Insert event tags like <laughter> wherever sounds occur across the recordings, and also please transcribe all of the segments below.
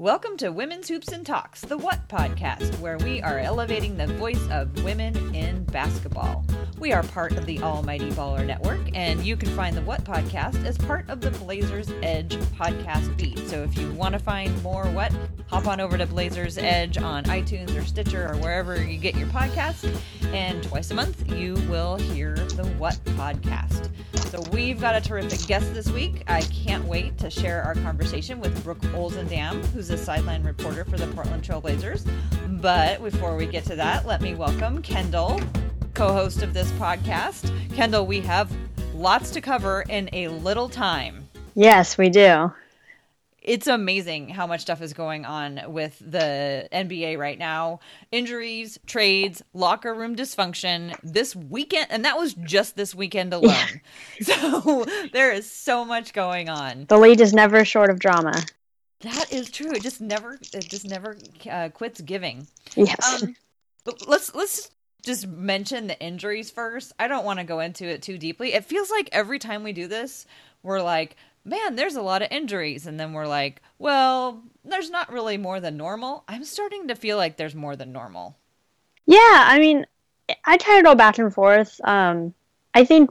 Welcome to Women's Hoops and Talks, the What podcast, where we are elevating the voice of women in basketball. We are part of the Almighty Baller Network, and you can find the What podcast as part of the Blazers Edge podcast feed. So if you want to find more What, hop on over to Blazers Edge on iTunes or Stitcher or wherever you get your podcast. And twice a month, you will hear the What podcast. So we've got a terrific guest this week. I can't wait to share our conversation with Brooke Olzendam, who's a sideline reporter for the Portland Trailblazers. But before we get to that, let me welcome Kendall co host of this podcast. Kendall, we have lots to cover in a little time. Yes, we do. It's amazing how much stuff is going on with the NBA right now. Injuries, trades, locker room dysfunction this weekend. And that was just this weekend alone. <laughs> So there is so much going on. The lead is never short of drama. That is true. It just never, it just never uh, quits giving. Yes. Um, but let's let's just mention the injuries first. I don't want to go into it too deeply. It feels like every time we do this, we're like, man, there's a lot of injuries. And then we're like, well, there's not really more than normal. I'm starting to feel like there's more than normal. Yeah, I mean, I try to go back and forth. Um, I think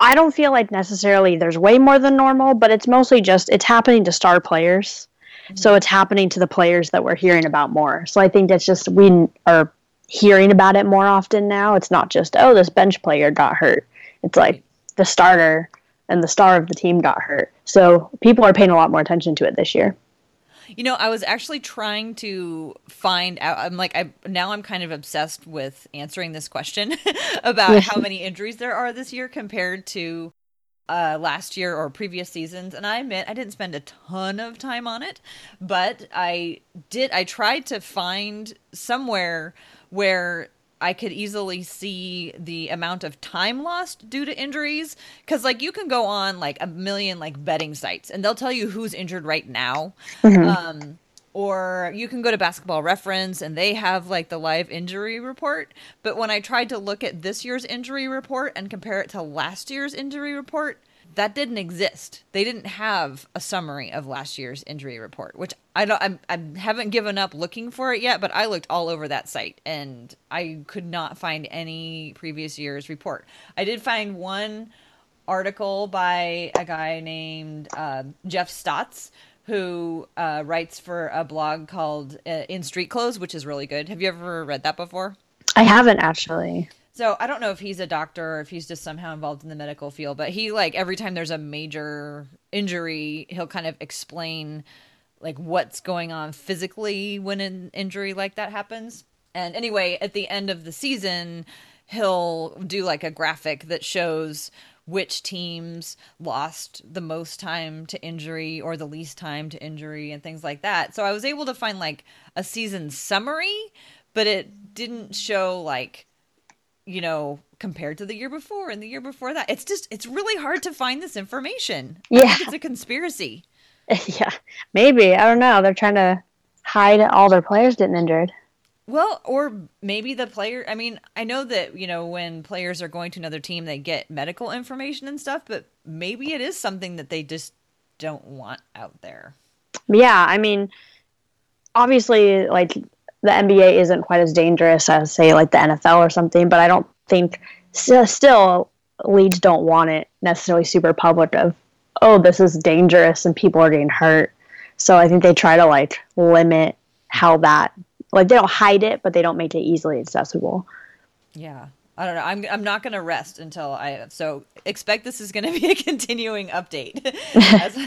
I don't feel like necessarily there's way more than normal, but it's mostly just it's happening to star players. Mm-hmm. So it's happening to the players that we're hearing about more. So I think that's just we are hearing about it more often now. It's not just, oh, this bench player got hurt. It's like the starter and the star of the team got hurt. So people are paying a lot more attention to it this year. You know, I was actually trying to find out. I'm like, I now I'm kind of obsessed with answering this question <laughs> about how many injuries there are this year compared to uh, last year or previous seasons. And I admit I didn't spend a ton of time on it, but I did. I tried to find somewhere where I could easily see the amount of time lost due to injuries. Cause like you can go on like a million like betting sites and they'll tell you who's injured right now. Mm-hmm. Um, or you can go to basketball reference and they have like the live injury report. But when I tried to look at this year's injury report and compare it to last year's injury report, that didn't exist. They didn't have a summary of last year's injury report, which I don't. I'm, I haven't given up looking for it yet, but I looked all over that site and I could not find any previous year's report. I did find one article by a guy named uh, Jeff Stotts who uh, writes for a blog called uh, In Street Clothes, which is really good. Have you ever read that before? I haven't actually. So I don't know if he's a doctor or if he's just somehow involved in the medical field, but he like every time there's a major injury, he'll kind of explain like what's going on physically when an injury like that happens. And anyway, at the end of the season, he'll do like a graphic that shows which teams lost the most time to injury or the least time to injury and things like that. So I was able to find like a season summary, but it didn't show like you know, compared to the year before and the year before that. It's just it's really hard to find this information. Yeah. it's a conspiracy. <laughs> Yeah. Maybe. I don't know. They're trying to hide all their players getting injured. Well, or maybe the player I mean, I know that, you know, when players are going to another team they get medical information and stuff, but maybe it is something that they just don't want out there. Yeah, I mean, obviously like the NBA isn't quite as dangerous as say like the NFL or something, but I don't think still leagues don't want it necessarily super public of oh this is dangerous and people are getting hurt. So I think they try to like limit how that like they don't hide it, but they don't make it easily accessible. Yeah. I don't know. I'm I'm not going to rest until I so expect this is going <laughs> to be a continuing update <laughs> as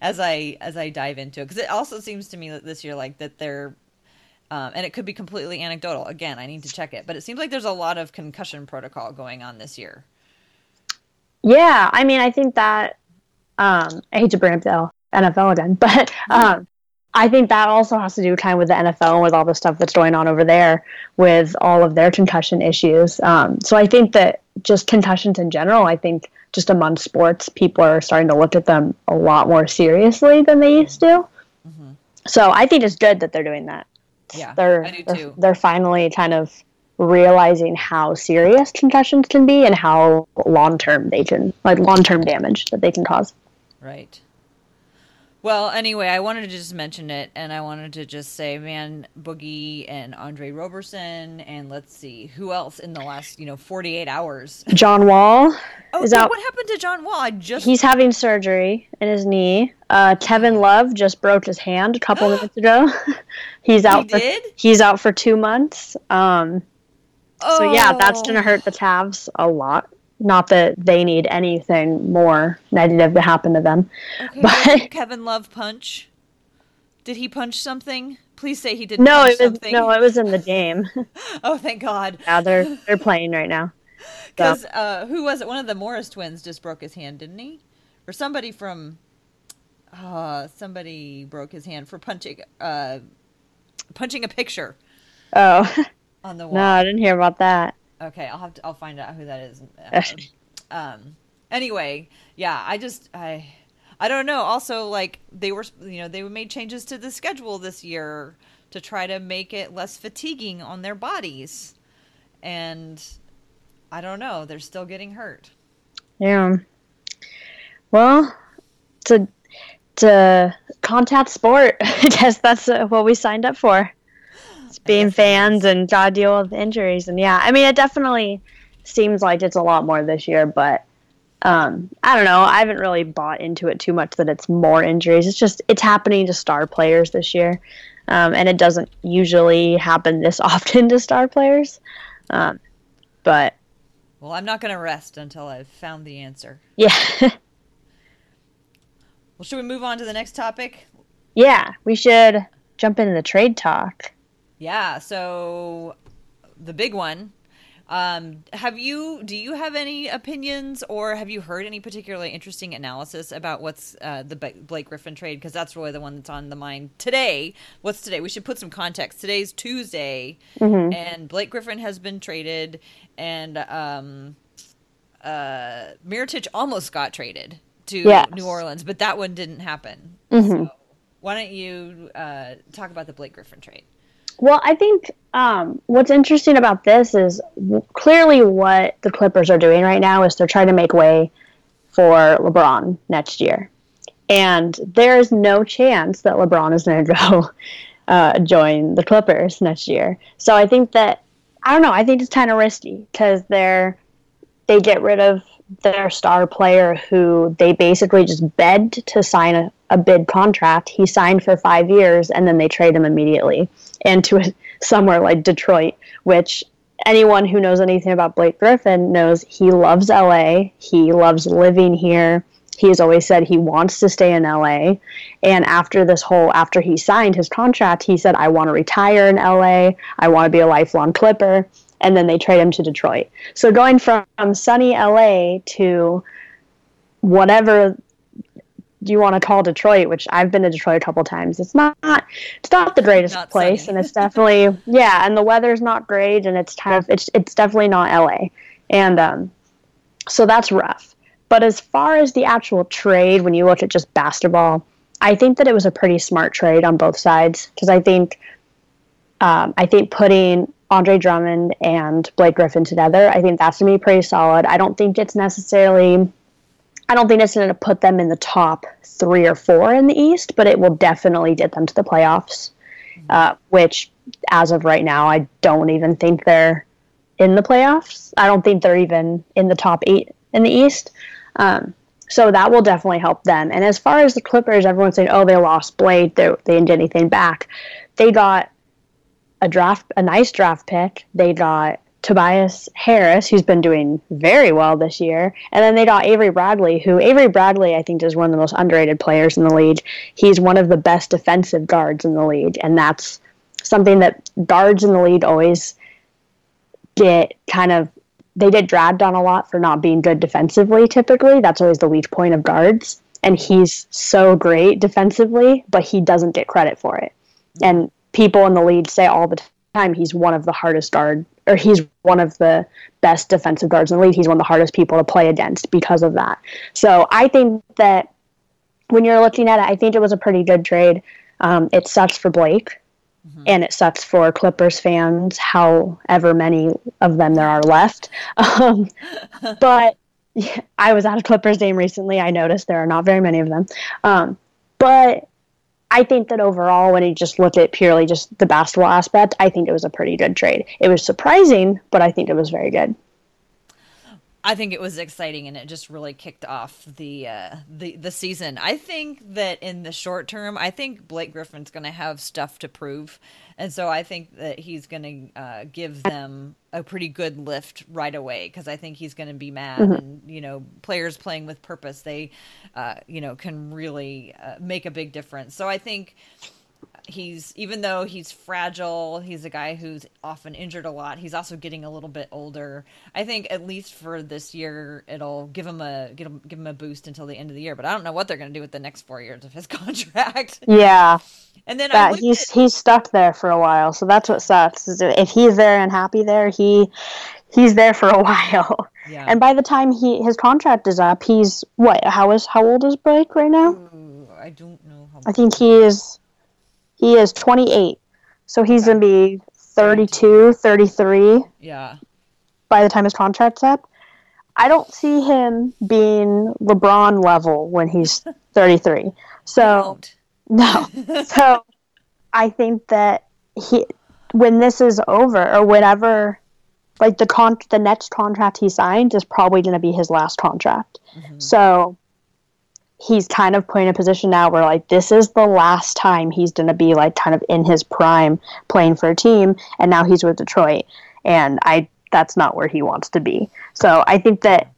as I as I dive into it because it also seems to me that this year like that they're um, and it could be completely anecdotal. Again, I need to check it, but it seems like there's a lot of concussion protocol going on this year. Yeah, I mean, I think that um, I hate to bring up the NFL again, <laughs> but um, I think that also has to do kind of with the NFL and with all the stuff that's going on over there with all of their concussion issues. Um, so I think that just concussions in general, I think just among sports, people are starting to look at them a lot more seriously than they used to. Mm-hmm. So I think it's good that they're doing that. Yeah, they're, they're. They're finally kind of realizing how serious concussions can be and how long term they can, like long term damage that they can cause. Right. Well, anyway, I wanted to just mention it, and I wanted to just say, man, Boogie and Andre Roberson, and let's see who else in the last you know forty eight hours. John Wall. Oh, is out. what happened to John Wall? I just He's having surgery in his knee. Uh, Kevin Love just broke his hand a couple <gasps> minutes ago. <laughs> he's he out. For, did. he's out for two months. Um, so yeah, that's Oh. gonna hurt the Cavs a lot. Not that they need anything more negative to happen to them. Okay, But- <laughs> Kevin Love punch? Did he punch something? Please say he did. No, punch it was something. no, it was in the game. <laughs> <laughs> Oh, thank God. yeah, they're they're playing right now. Because uh, who was it? One of the Morris twins just broke his hand, didn't he? Or somebody from. Uh, somebody broke his hand for punching. Uh, punching a picture Oh on the wall. no, I didn't hear about that. Okay, I'll have to. I'll find out who that is. Uh, um. Anyway, yeah, I just I. I don't know. Also, like they were, you know, they made changes to the schedule this year to try to make it less fatiguing on their bodies, and I don't know. They're still getting hurt. Yeah. Well, it's a, it's a contact sport. <laughs> I guess that's uh, what we signed up for. Being fans and gotta deal with injuries. And yeah, I mean, it definitely seems like it's a lot more this year, but um, I don't know. I haven't really bought into it too much that it's more injuries. It's just, it's happening to star players this year. Um, and it doesn't usually happen this <laughs> often to star players. Um, but Well, I'm not going to rest until I've found the answer. yeah. <laughs> Well, should we move on to the next topic? Yeah, we should jump into the trade talk. Yeah. So, the big one. Um, have you? Do you have any opinions, or have you heard any particularly interesting analysis about what's uh, the Blake Griffin trade? Because that's really the one that's on the mind today. What's today? We should put some context. Today's Tuesday, and Blake Griffin has been traded, and um, uh, Mirotic almost got traded to Yes. New Orleans, but that one didn't happen. Mhm. So, why don't you uh, talk about the Blake Griffin trade? Well, I think um, what's interesting about this is clearly what the Clippers are doing right now is they're trying to make way for LeBron next year. And there is no chance that LeBron is going <laughs> to go uh, join the Clippers next year. So I think that, I don't know, I think it's kind of risky because they're, they get rid of their star player who they basically just begged to sign a, a bid contract. He signed for five years and then they trade him immediately and to somewhere like Detroit, which anyone who knows anything about Blake Griffin knows he loves LA. He loves living here. He has always said he wants to stay in LA. And after this whole, after he signed his contract, he said, I want to retire in LA. I want to be a lifelong Clipper. And then they trade him to Detroit. So going from sunny LA to whatever you want to call Detroit, which I've been to Detroit a couple times. It's not it's not the greatest Not place, and it's <laughs> definitely yeah, and the weather's not great, and it's kind of it's it's definitely not LA, and um, so that's rough. But as far as the actual trade, when you look at just basketball, I think that it was a pretty smart trade on both sides because I think um, I think putting Andre Drummond and Blake Griffin together, I think that's gonna be pretty solid. I don't think it's necessarily I don't think it's going to put them in the top three or four in the East, but it will definitely get them to the playoffs. Uh, which, as of right now, I don't even think they're in the playoffs. I don't think they're even in the top eight in the East. Um, so that will definitely help them. And as far as the Clippers, everyone's saying, "Oh, they lost Blake. They, they didn't get anything back." They got a draft, a nice draft pick. They got Tobias Harris, who's been doing very well this year. And then they got Avery Bradley, who Avery Bradley, I think, is one of the most underrated players in the league. He's one of the best defensive guards in the league. And that's something that guards in the league always get kind of they get dragged on a lot for not being good defensively typically. That's always the weak point of guards. And he's so great defensively, but he doesn't get credit for it. And people in the league say all the time he's one of the hardest guard or he's one of the best defensive guards in the league. He's one of the hardest people to play against because of that. So I think that when you're looking at it, I think it was a pretty good trade. Um, it sucks for Blake, and it sucks for Clippers fans, however many of them there are left. <laughs> Um, but yeah, <laughs> I was at a Clippers game recently. I noticed there are not very many of them. Um, but I think that overall, when you just look at purely just the basketball aspect, I think it was a pretty good trade. It was surprising, but I think it was very good. I think it was exciting and it just really kicked off the uh, the the season. I think that in the short term, I think Blake Griffin's going to have stuff to prove, and so I think that he's going to uh, give them a pretty good lift right away because I think he's going to be mad mm-hmm. and you know players playing with purpose they uh, you know can really uh, make a big difference. So I think he's even though he's fragile, he's a guy who's often injured a lot. He's also getting a little bit older. I think at least for this year, it'll give him a give him, give him a boost until the end of the year. But I don't know what they're going to do with the next four years of his <laughs> contract. Yeah, and then that, he's at, he's stuck there for a while, so that's what sucks. Is If he's there and happy there, he he's there for a <laughs> while. Yeah. And by the time he his contract is up, he's what? How is how old is Blake right now? Ooh, I don't know. I think he is he is 28. So he's going to be 32, 33. Yeah. By the time his contract's up. I don't see him being LeBron level when he's <laughs> 33. So <laughs> no. so I think that he when this is over or whenever like the con the next contract he signed is probably going to be his last contract. Mm-hmm. So he's kind of put in a position now where like this is the last time he's going to be like kind of in his prime playing for a team and now he's with Detroit and I that's not where he wants to be. So I think that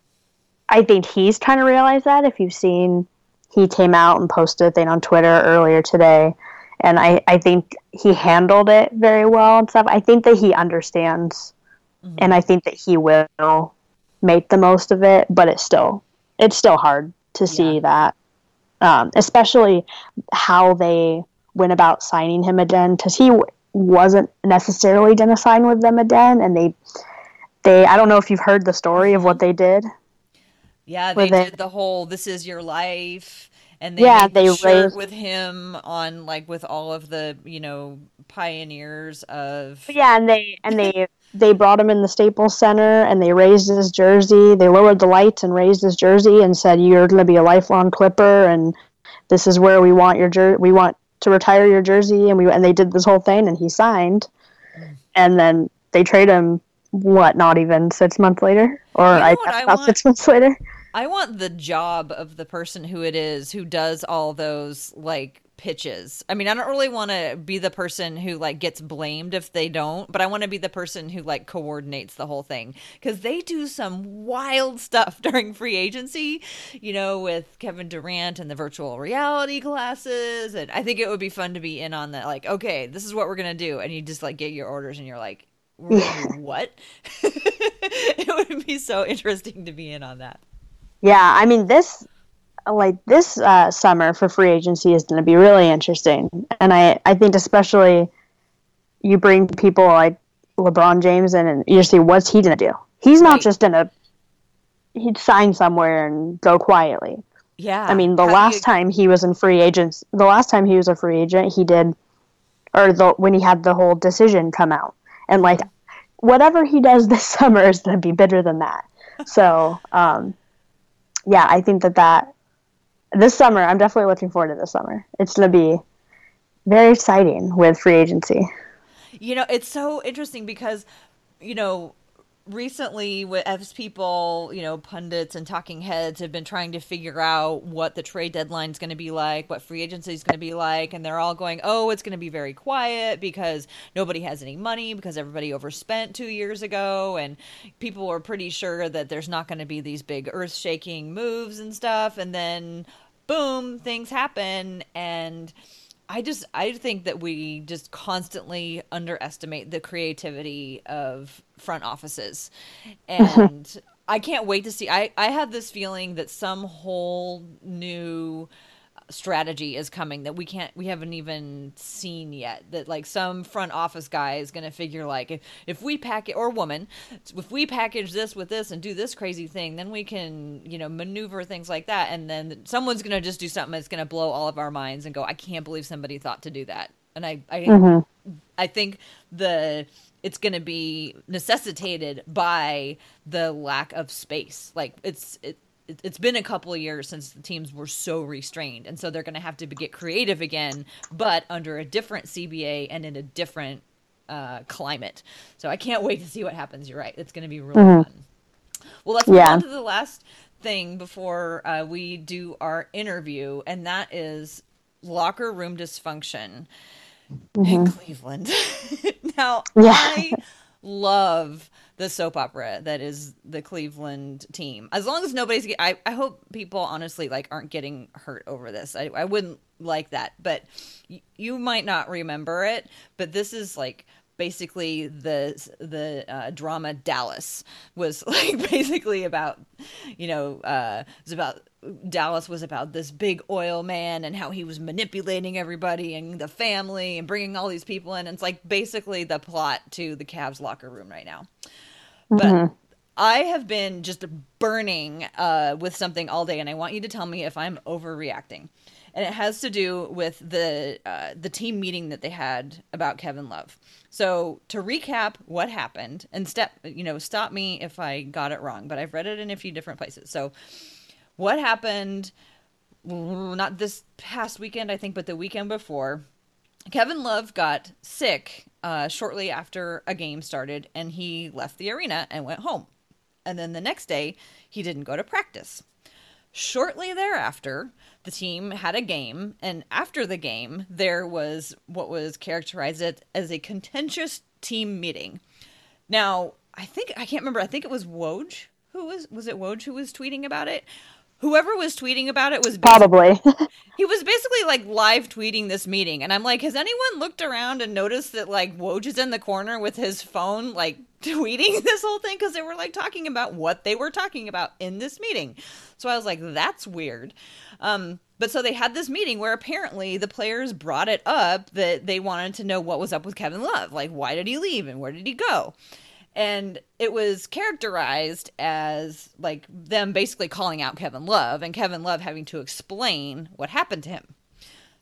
I think he's trying to realize that if you've seen he came out and posted a thing on Twitter earlier today and I, I think he handled it very well and stuff. I think that he understands mm-hmm. and I think that he will make the most of it, but it's still it's still hard to see yeah. that, um, especially how they went about signing him again, because he w- wasn't necessarily going to sign with them again, and they they I don't know if you've heard the story of what they did. Yeah, they did the whole "This is your life." and they yeah, they raised with him on like with all of the you know pioneers of yeah and they and they they brought him in the Staples Center and they raised his jersey. They lowered the lights and raised his jersey and said, "You're going to be a lifelong Clipper, and this is where we want your jer- we want to retire your jersey." And we and they did this whole thing, and he signed. And then they trade him. What? Not even six months later, or you know I, I about want? six months later. I want the job of the person who it is who does all those like pitches. I mean, I don't really want to be the person who like gets blamed if they don't, but I want to be the person who like coordinates the whole thing cuz they do some wild <laughs> stuff during free agency, you know, with Kevin Durant and the virtual reality classes and I think it would be fun to be in on that like, okay, this is what we're going to do and you just like get your orders and you're like, <laughs> what? <laughs> it would be so interesting to be in on that. Yeah, I mean this like this uh, summer for free agency is going to be really interesting, and I I think especially you bring people like LeBron James in, and you see what's he going to do. He's not right. just going to he'd sign somewhere and go quietly. Yeah. I mean, the How last you... time he was in free agents, the last time he was a free agent, he did, or the when he had the whole decision come out, and like whatever he does <laughs> this summer is going to be better than that. So, um, yeah, I think that that this summer, I'm definitely looking forward to this summer. It's going to be very exciting with free agency. You know, it's so interesting because, you know, recently with as people you know pundits and talking heads have been trying to figure out what the trade deadline is going to be like what free agency is going to be like and they're all going oh it's going to be very quiet because nobody has any money because everybody overspent two years ago and people were pretty sure that there's not going to be these big earth shaking moves and stuff and then boom things happen and I just I think that we just constantly underestimate the creativity of front offices. And <laughs> I can't wait to see I I have this feeling that some whole new strategy is coming that we can't we haven't even seen yet that like some front office guy is going to figure like if, if we pack it or woman if we package this with this and do this crazy thing then we can you know maneuver things like that and then someone's going to just do something that's going to blow all of our minds and go i can't believe somebody thought to do that and i i, mm-hmm. I think the it's going to be necessitated by the lack of space like it's it it- it's been a couple of years since the teams were so restrained, and so they're going to have to be- get creative again, but under a different CBA and in a different uh, climate. So I can't wait to see what happens. You're right; it's going to be really fun. Well, let's move Yeah. on to the last thing before uh, we do our interview, and that is locker room dysfunction Mm-hmm. in Cleveland. <laughs> now, Yeah. I love the soap opera that is the Cleveland team. As long as nobody's, get, I, I hope people honestly like aren't getting hurt over this. I, I wouldn't like that, but y- you might not remember it. But this is like basically the the uh, drama Dallas was <laughs> like basically about you know uh it was about Dallas was about this big oil man and how he was manipulating everybody and the family and bringing all these people in. And it's like basically the plot to the Cavs locker room right now. But I have been just burning uh, with something all day, and I want you to tell me if I'm overreacting. And it has to do with the uh, the team meeting that they had about Kevin Love. So to recap, what happened, and step you know stop me if I got it wrong, but I've read it in a few different places. So what happened? Not this past weekend, I think, but the weekend before. Kevin Love got sick uh, shortly after a game started, and he left the arena and went home. And then the next day, he didn't go to practice. Shortly thereafter, the team had a game, and after the game, there was what was characterized as a contentious team meeting. Now, I think I can't remember. I think it was Woj who was was it Woj who was tweeting about it. Whoever was tweeting about it was Probably. <laughs> he was basically like live tweeting this meeting, and I'm like, has anyone looked around and noticed that like Woj is in the corner with his phone, like <laughs> tweeting this whole thing because they were like talking about what they were talking about in this meeting. So I was like, that's weird. Um, but so they had this meeting where apparently the players brought it up that they wanted to know what was up with Kevin Love, like why did he leave and where did he go and it was characterized as like them basically calling out Kevin Love and Kevin Love having to explain what happened to him.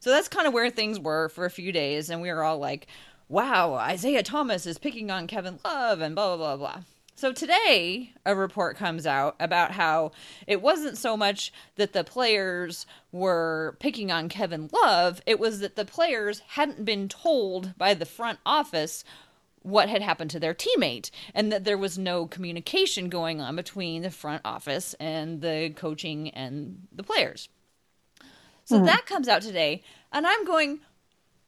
So that's kind of where things were for a few days and we were all like, "Wow, Isaiah Thomas is picking on Kevin Love and blah blah blah blah." So today, a report comes out about how it wasn't so much that the players were picking on Kevin Love, it was that the players hadn't been told by the front office what had happened to their teammate and that there was no communication going on between the front office and the coaching and the players. So mm-hmm. that comes out today, and I'm going,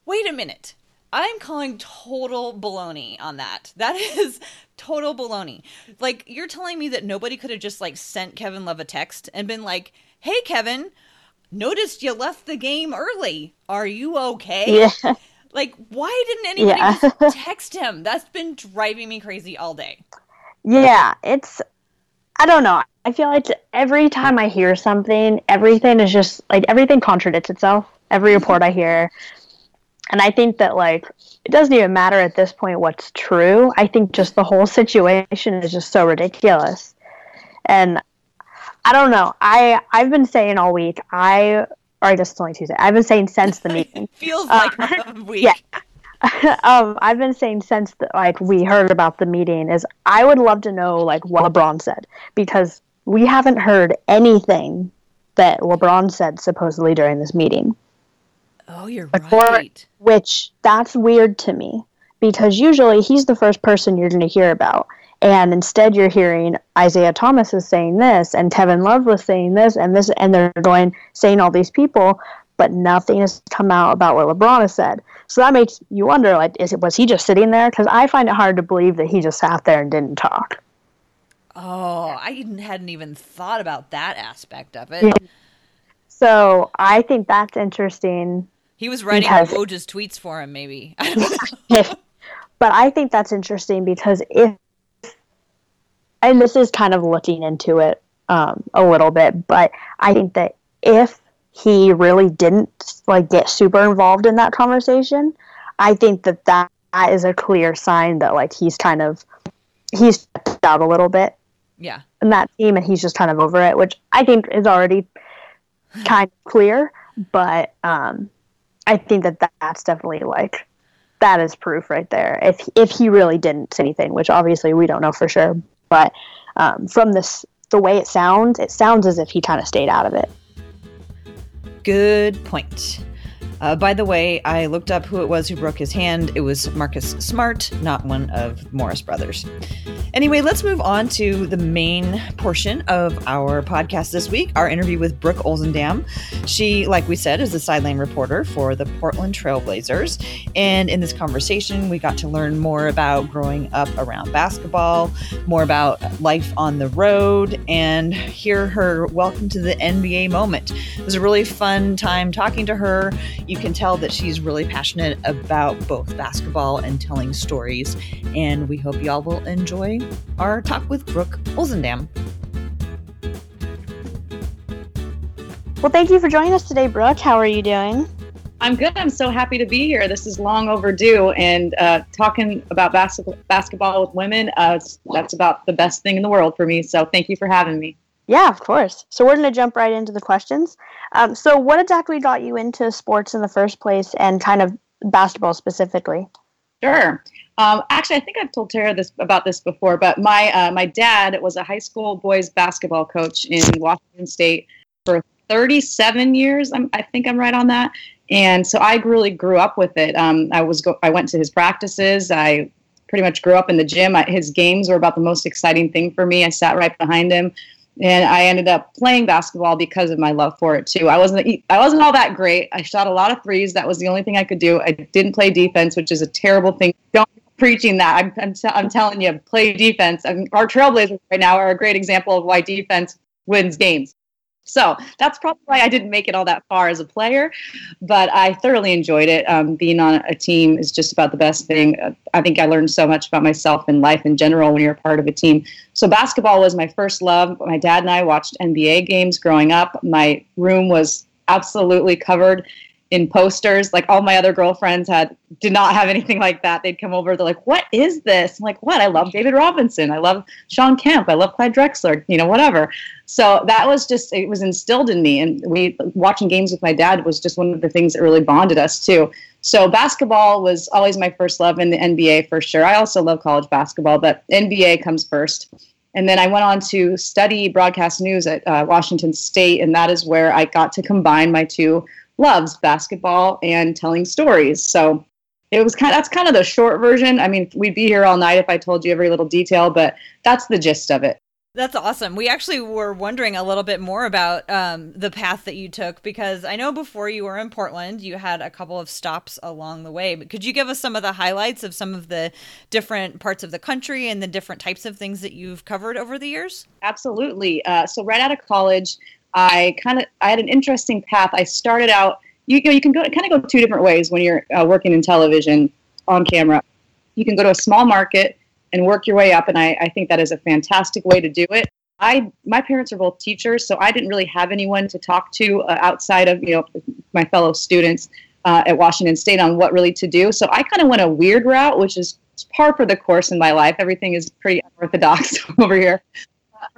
wait a minute. I'm calling total baloney on that. That is total baloney. Like, you're telling me that nobody could have just, like, sent Kevin Love a text and been like, hey, Kevin, noticed you left the game early. Are you okay? yeah. Like, why didn't anybody Yeah. text him? That's been driving me crazy all day. Yeah, it's I don't know. I feel like every time I hear something, everything is just like everything contradicts itself. Every mm-hmm. report I hear. And I think that like it doesn't even matter at this point what's true. I think just the whole situation is just so ridiculous. And I don't know. I I've been saying all week. I or I guess it's only Tuesday. I've been saying since the <laughs> meeting. Feels Uh, like <laughs> a week. yeah. <laughs> um, I've been saying since the, like we heard about the meeting is I would love to know like what LeBron said because we haven't heard anything that LeBron said supposedly during this meeting, Oh, you're right. which that's weird to me because usually he's the first person you're going to hear about. And instead, you're hearing Isaiah Thomas is saying this, and Kevin Love was saying this, and this, and they're going saying all these people, but nothing has come out about what LeBron has said. So that makes you wonder, like, is it was he just sitting there? Because I find it hard to believe that he just sat there and didn't talk. Oh, I hadn't even thought about that aspect of it. Yeah. So I think that's interesting. He was writing Because- Woj's tweets for him, maybe. <laughs> I but I think that's interesting because if, and this is kind of looking into it um, a little bit, but I think that if he really didn't like get super involved in that conversation, I think that that is a clear sign that like he's kind of he's stepped out a little bit Yeah. in that team and he's just kind of over it, which I think is already kind of clear. But um, I think that that's definitely like that is proof right there. If if he really didn't say anything, which obviously we don't know for sure, but um, from this the way it sounds, it sounds as if he kind of stayed out of it. Good point. Uh, by the way, I looked up who it was who broke his hand. It was Marcus Smart, not one of Morris brothers. Anyway, let's move on to the main portion of our podcast this week our interview with Brooke Olzendam. She, like we said, is a sideline reporter for the Portland Trailblazers. And in this conversation, we got to learn more about growing up around basketball, more about life on the road, and hear her welcome to the NBA moment. It was a really fun time talking to her you can tell that she's really passionate about both basketball and telling stories. And we hope y'all will enjoy our talk with Brooke Olzendam. Well, thank you for joining us today, Brooke. How are you doing? I'm good. I'm so happy to be here. This is long overdue, and uh, talking about bas- basketball with women, uh, that's about the best thing in the world for me. So, thank you for having me. Yeah, of course. So we're going to jump right into the questions. Um, so, what exactly got you into sports in the first place, and kind of basketball specifically? Sure. Um, actually, I think I've told Tara this about this before, but my uh, my dad was a high school boys basketball coach in Washington State for 37 years. I'm, i think I'm right on that. And so I really grew up with it. Um, I was go- I went to his practices. I pretty much grew up in the gym. I, his games were about the most exciting thing for me. I sat right behind him and I ended up playing basketball because of my love for it too. I wasn't I wasn't all that great. I shot a lot of threes. That was the only thing I could do. I didn't play defense, which is a terrible thing. Don't preaching that. I'm I'm, t- I'm telling you, play defense. I mean, our Trailblazers right now are a great example of why defense wins games. So that's probably why I didn't make it all that far as a player, but I thoroughly enjoyed it. Um, being on a team is just about the best thing. I think I learned so much about myself and life in general when you're a part of a team. So basketball was my first love. My dad and I watched NBA games growing up. My room was absolutely covered in posters. Like all my other girlfriends had did not have anything like that. They'd come over, they're like, What is this? I'm like, what? I love David Robinson. I love Shawn Kemp. I love Clyde Drexler, you know, whatever. So that was just it was instilled in me. And we watching games with my dad was just one of the things that really bonded us too. So basketball was always my first love in the NBA for sure. I also love college basketball, but NBA comes first. And then I went on to study broadcast news at uh, Washington State, and that is where I got to combine my two loves basketball and telling stories. So it was kind of, that's kind of the short version. I mean, we'd be here all night if I told you every little detail, but that's the gist of it. That's awesome. We actually were wondering a little bit more about um, the path that you took because I know before you were in Portland, you had a couple of stops along the way. But could you give us some of the highlights of some of the different parts of the country and the different types of things that you've covered over the years? Absolutely. Uh, so right out of college, I kind of I had an interesting path. I started out. You, know, you can go kind of go two different ways when you're uh, working in television on camera. You can go to a small market and work your way up, and I, I think that is a fantastic way to do it. I my parents are both teachers, so I didn't really have anyone to talk to uh, outside of you know my fellow students uh, at Washington State on what really to do. So I kind of went a weird route, which is par for the course in my life. Everything is pretty unorthodox <laughs> over here.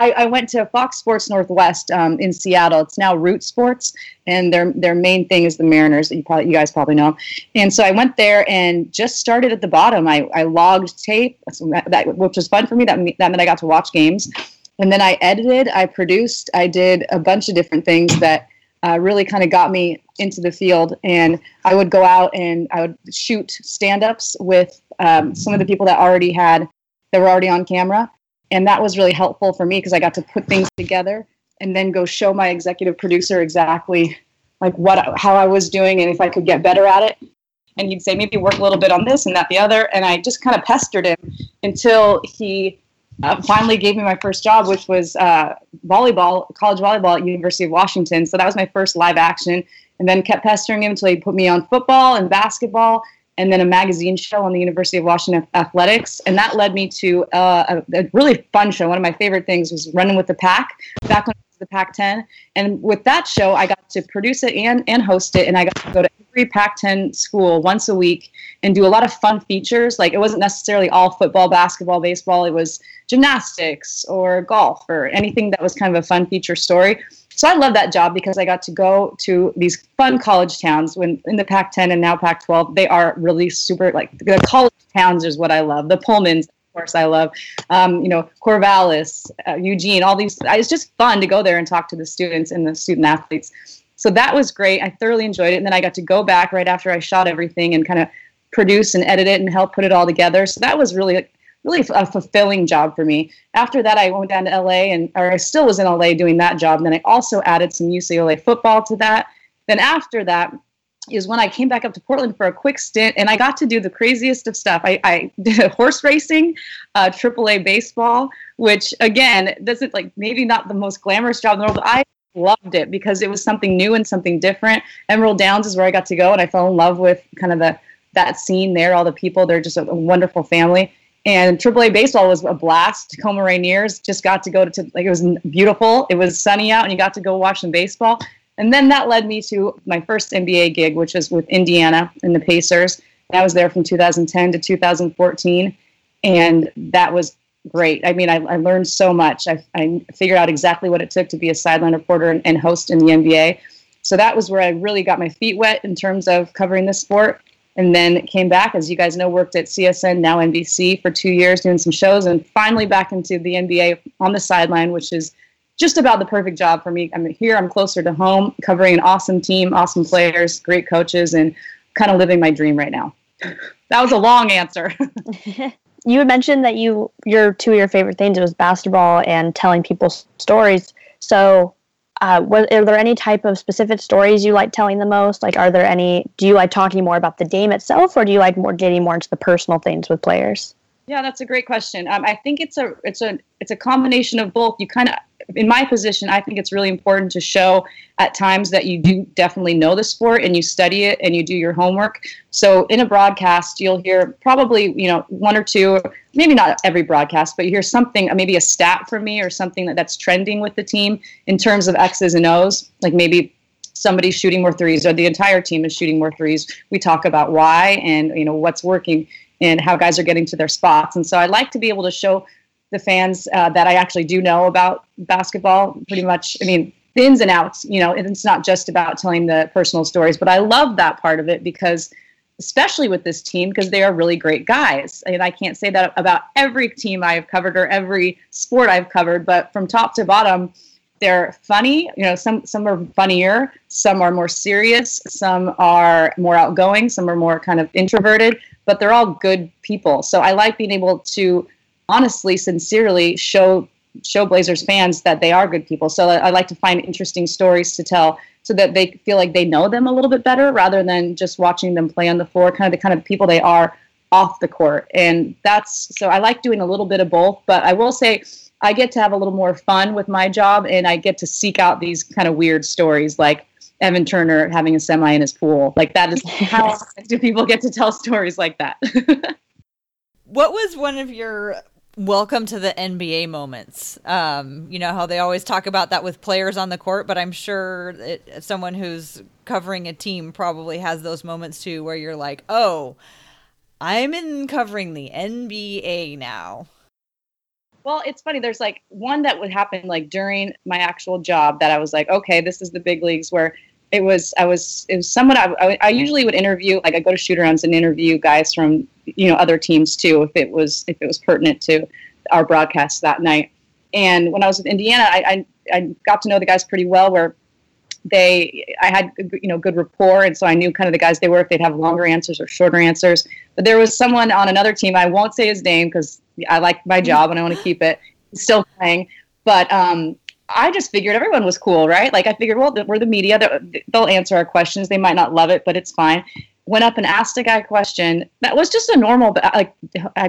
I, I, went to Fox Sports Northwest um, in Seattle. It's now Root Sports, and their their main thing is the Mariners. You probably you guys probably know. And so I went there and just started at the bottom. I, I logged tape, that, which was fun for me. That that meant I got to watch games, and then I edited, I produced, I did a bunch of different things that uh, really kind of got me into the field. And I would go out and I would shoot stand-ups with um, some of the people that already had that were already on camera and that was really helpful for me because I got to put things together and then go show my executive producer exactly like what how I was doing and if I could get better at it. And he'd say maybe work a little bit on this and that the other, and I just kind of pestered him until he uh, finally gave me my first job, which was uh, volleyball, college volleyball at University of Washington. So that was my first live action, and then kept pestering him until he put me on football and basketball and then a magazine show on the University of Washington Athletics. And that led me to uh, a, a, really fun show. One of my favorite things was Running with the Pack back when it was the Pac 10. And with that show, I got to produce it and, and host it. And I got to go to every Pac 10 school once a week and do a lot of fun features. Like it wasn't necessarily all football, basketball, baseball, it was gymnastics or golf or anything that was kind of a fun feature story. So I love that job because I got to go to these fun college towns when in the Pac 10 and now Pac 12. They are really super, like the college towns is what I love. The Pullmans, of course, I love. Um, you know, Corvallis, uh, Eugene, all these. It's just fun to go there and talk to the students and the student athletes. So that was great. I thoroughly enjoyed it. And then I got to go back right after I shot everything and kind of produce and edit it and help put it all together. So that was really really a fulfilling job for me. After that, I went down to LA and or I still was in LA doing that job. Then I also added some UCLA football to that. Then after that is when I came back up to Portland for a quick stint and I got to do the craziest of stuff. I, I <laughs> did horse racing, uh, AAA baseball, which again, doesn't like maybe not the most glamorous job in the world, but I loved it because it was something new and something different. Emerald Downs is where I got to go and I fell in love with kind of the that scene there, all the people. They're just a, a wonderful family. And AAA baseball was a blast. Tacoma Rainiers just got to go to, like, it was beautiful. It was sunny out, and you got to go watch some baseball. And then that led me to my first NBA gig, which was with Indiana and the Pacers. I was there from 2010 to 2014, and that was great. I mean, I, I learned so much. I, I, figured out exactly what it took to be a sideline reporter and, and host in the NBA. So that was where I really got my feet wet in terms of covering the sport and then came back, as you guys know, worked at CSN, now NBC, for two years doing some shows, and finally back into the NBA on the sideline, which is just about the perfect job for me. I'm here, I'm closer to home, covering an awesome team, awesome players, great coaches, and kind of living my dream right now. <laughs> that was a long answer. <laughs> you had mentioned that you your two of your favorite things was basketball and telling people stories. So uh, what, are there any type of specific stories you like telling the most? Like, are there any? Do you like talking more about the game itself, or do you like more getting more into the personal things with players? Yeah, that's a great question. Um, I think it's a it's a it's a combination of both. You kind of in my position, I think it's really important to show at times that you do definitely know the sport and you study it and you do your homework. So in a broadcast, you'll hear probably you know one or two, maybe not every broadcast, but you hear something, maybe a stat from me or something that, that's trending with the team in terms of X's and O's, like maybe somebody's shooting more threes or the entire team is shooting more threes. We talk about why and you know what's working and how guys are getting to their spots. And so I like to be able to show the fans uh, that I actually do know about basketball pretty much. I mean, the ins and outs, you know, it's not just about telling the personal stories, but I love that part of it because, especially with this team, because they are really great guys. And I can't say that about every team I've covered or every sport I've covered, but from top to bottom, they're funny. You know, some some are funnier, some are more serious, some are more outgoing, some are more kind of introverted, but they're all good people. So I like being able to honestly, sincerely show show Blazers fans that they are good people. So I, I like to find interesting stories to tell so that they feel like they know them a little bit better rather than just watching them play on the floor, kind of the kind of people they are off the court. And that's so I like doing a little bit of both, but I will say I get to have a little more fun with my job and I get to seek out these kind of weird stories like Evan Turner having a semi in his pool. Like that is <laughs> how do people get to tell stories like that? <laughs> what was one of your welcome to the NBA moments. Um, you know how they always talk about that with players on the court, but I'm sure it, someone who's covering a team probably has those moments too where you're like, oh, I'm in covering the NBA now. Well, it's funny. There's like one that would happen like during my actual job that I was like, okay, this is the big leagues where it was I was it was someone I, I usually would interview like I go to shoot arounds and interview guys from you know other teams too if it was if it was pertinent to our broadcast that night. And when I was with Indiana, I, I, I got to know the guys pretty well. Where they I had you know good rapport, and so I knew kind of the guys they were if they'd have longer answers or shorter answers. But there was someone on another team. I won't say his name because I like my job and I want to keep it. Still playing, but um, I just figured everyone was cool, right? Like I figured, well, we're the media; they'll answer our questions. They might not love it, but it's fine. Went up and asked a guy a question that was just a normal, uh, like,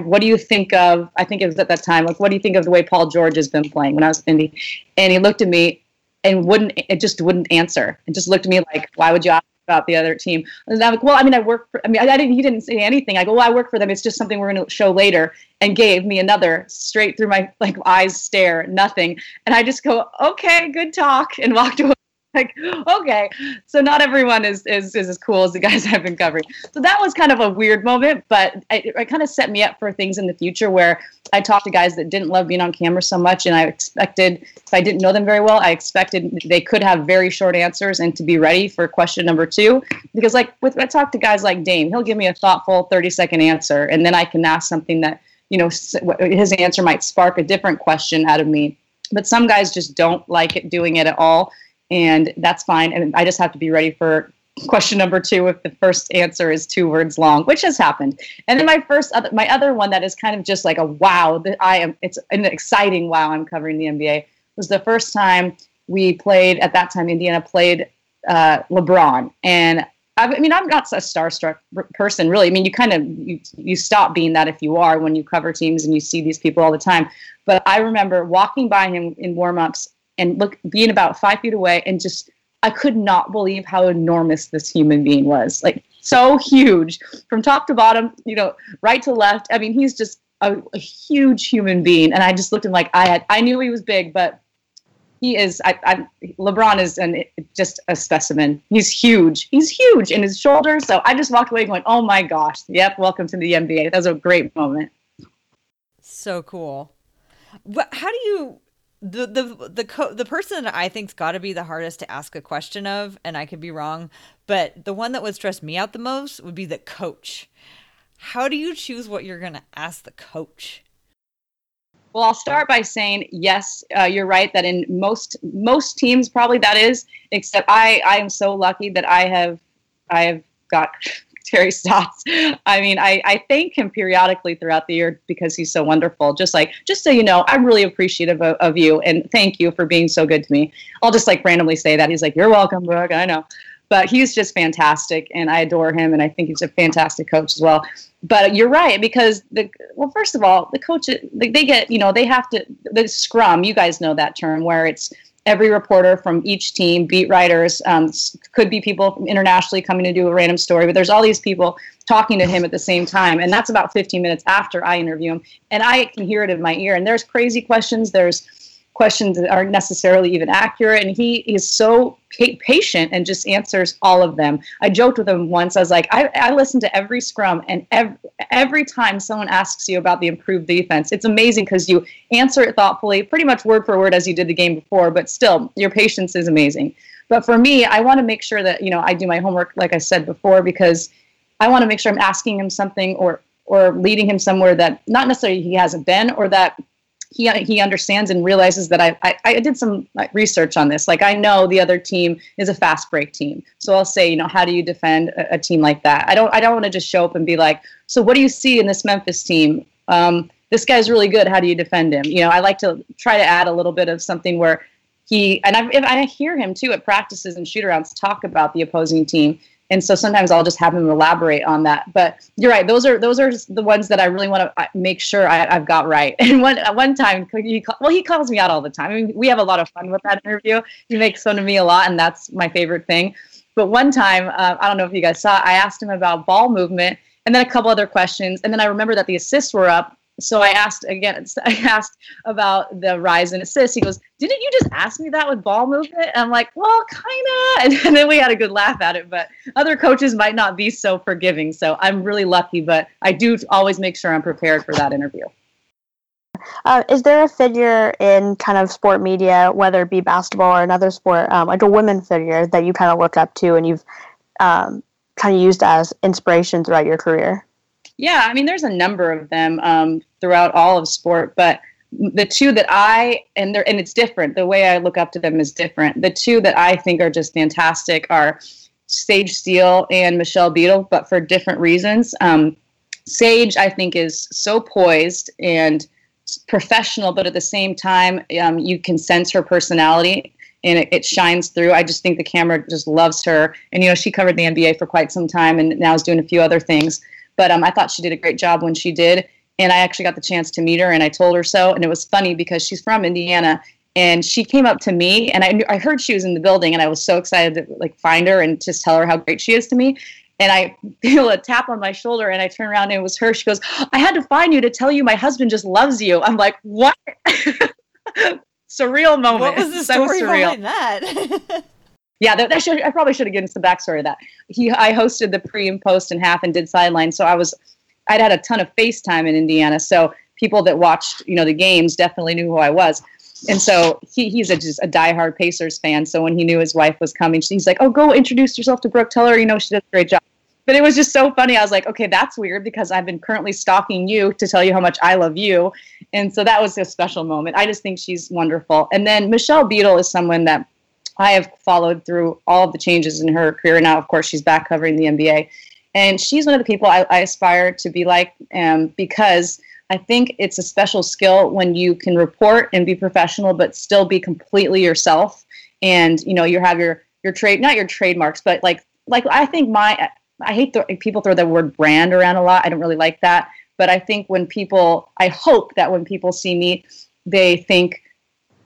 what do you think of? I think it was at that time, like, what do you think of the way Paul George has been playing when I was in Indy? And he looked at me and wouldn't, it just wouldn't answer. And just looked at me like, why would you ask about the other team. And I'm like, well, I mean, I work for, I mean, I, I didn't, he didn't say anything. I go, well, I work for them. It's just something we're going to show later and gave me another straight through my like eyes stare, nothing. And I just go, okay, good talk and walked away. <laughs> like okay so not everyone is, is is as cool as the <laughs> guys i've been covering. So that was kind of a weird moment but it, it kind of set me up for things in the future where i talked to guys that didn't love being on camera so much and i expected if i didn't know them very well i expected they could have very short answers and to be ready for question number two. Because like with i talk to guys like dame he'll give me a thoughtful 30 second answer and then i can ask something that you know, his answer might spark a different question out of me. But some guys just don't like it doing it at all, and that's fine. And I just have to be ready for question number two if the first answer is two words long, which has happened. And then my first other, my other one that is kind of just like a wow that I am it's an exciting wow I'm covering the NBA was the first time we played at that time Indiana played uh, LeBron and I mean, I'm not a starstruck person, really. I mean, you kind of you, you stop being that if you are when you cover teams and you see these people all the time. But I remember walking by him in warmups and look being about five feet away and just I could not believe how enormous this human being was. Like so huge from top to bottom, you know, right to left. I mean, he's just a, a huge human being. And I just looked at him like I had, I knew he was big, but he is, I, I, LeBron is an, just a specimen. He's huge. He's huge in his shoulders. So I just walked away going, oh my gosh, yep, welcome to the NBA. That was a great moment. So cool. How do you the the the co- the person I think's got to be the hardest to ask a question of, and I could be wrong, but the one that would stress me out the most would be the coach. How do you choose what you're going to ask the coach? Well, I'll start by saying yes, uh, you're right that in most most teams probably that is. Except I I am so lucky that I have I have got Terry <laughs> Stotts. I mean, I, I thank him periodically throughout the year because he's so wonderful. Just like, just so you know, I'm really appreciative of, of you and thank you for being so good to me. I'll just like randomly say that. He's like, You're welcome, Brooke. I know. But he's just fantastic and I adore him and I think he's a fantastic coach as well. But you're right because the well, first of all, the coach they get you know they have to the scrum. You guys know that term where it's every reporter from each team, beat writers, um, could be people internationally coming to do a random story, but there's all these people talking to him at the same time. And that's about 15 minutes after I interview him. And I can hear it in my ear. And there's crazy questions. There's questions that aren't necessarily even accurate. And he is so pa- patient and just answers all of them. I joked with him once. I was like, I, I listen to every scrum, and ev- every time someone asks you about the improved defense, it's amazing because you answer it thoughtfully, pretty much word for word as you did the game before, but still, your patience is amazing. But for me, I want to make sure that, you know, I do my homework, like I said before, because I want to make sure I'm asking him something or or leading him somewhere that not necessarily he hasn't been or that he he understands and realizes that I, I, I did some research on this. Like I know the other team is a fast break team, so I'll say, you know, how do you defend a, a team like that? I don't I don't want to just show up and be like, so what do you see in this Memphis team? Um, this guy's really good. How do you defend him? You know, I like to try to add a little bit of something where he and I, I hear him too at practices and shootarounds talk about the opposing team and so sometimes I'll just have him elaborate on that. But you're right; those are those are the ones that I really want to uh, make sure I, have got right. <laughs> And one one time, he well, he calls me out all the time. I mean, we have a lot of fun with that interview. He makes fun of me a lot, and that's my favorite thing. But one time, uh, I don't know if you guys saw, I asked him about ball movement, and then a couple other questions, and then I remember that the assists were up, so I asked again, <laughs> I asked about the rise in assists. He goes, Didn't you just ask me that with ball movement? And I'm like, Well, kind of. <laughs> And then we had a good laugh at it. But other coaches might not be so forgiving. So I'm really lucky, but I do always make sure I'm prepared for that interview. Uh, is there a figure in kind of sport media, whether it be basketball or another sport, um, like a women figure that you kind of look up to and you've um, kind of used as inspiration throughout your career? Yeah, I mean, there's a number of them um, throughout all of sport, but the two that I and they're and it's different. The way I look up to them is different. The two that I think are just fantastic are Sage Steele and Michelle Beadle, but for different reasons. Um, Sage, I think, is so poised and professional, but at the same time, um, you can sense her personality and it, it, shines through. I just think the camera just loves her. And, you know, she covered the NBA for quite some time and now is doing a few other things. But um, I thought she did a great job when she did. And I actually got the chance to meet her and I told her so. And it was funny because she's from Indiana and she came up to me and I, knew, I heard she was in the building and I was so excited to like find her and just tell her how great she is to me. And I <laughs> feel a tap on my shoulder and I turn around and it was her. She goes, I had to find you to tell you my husband just loves you. I'm like, what? <laughs> surreal moment. What was the so story surreal. behind that? <laughs> yeah, that, that should, I probably should have given some backstory of that. He, I hosted the pre and post and half and did sideline. So I was, I'd had a ton of FaceTime in Indiana. So people that watched, you know, the games definitely knew who I was. And so he, he's a, just a diehard Pacers fan. So when he knew his wife was coming, he's like, "Oh, go introduce yourself to Brooke. Tell her, you know, she does a great job." but it was just so funny. I was like, okay, that's weird because I've been currently stalking you to tell you how much I love you. And so that was a special moment. I just think she's wonderful. And then Michelle Beadle is someone that I have followed through all of the changes in her career. Now, of course, she's back covering the NBA. And she's one of the people I, I aspire to be like um, because I think it's a special skill when you can report and be professional, but still be completely yourself. And, you know, you have your, your trade, not your trademarks, but like, like I think my, I hate the people throw the word brand around a lot. I don't really like that. But I think when people, I hope that when people see me, they think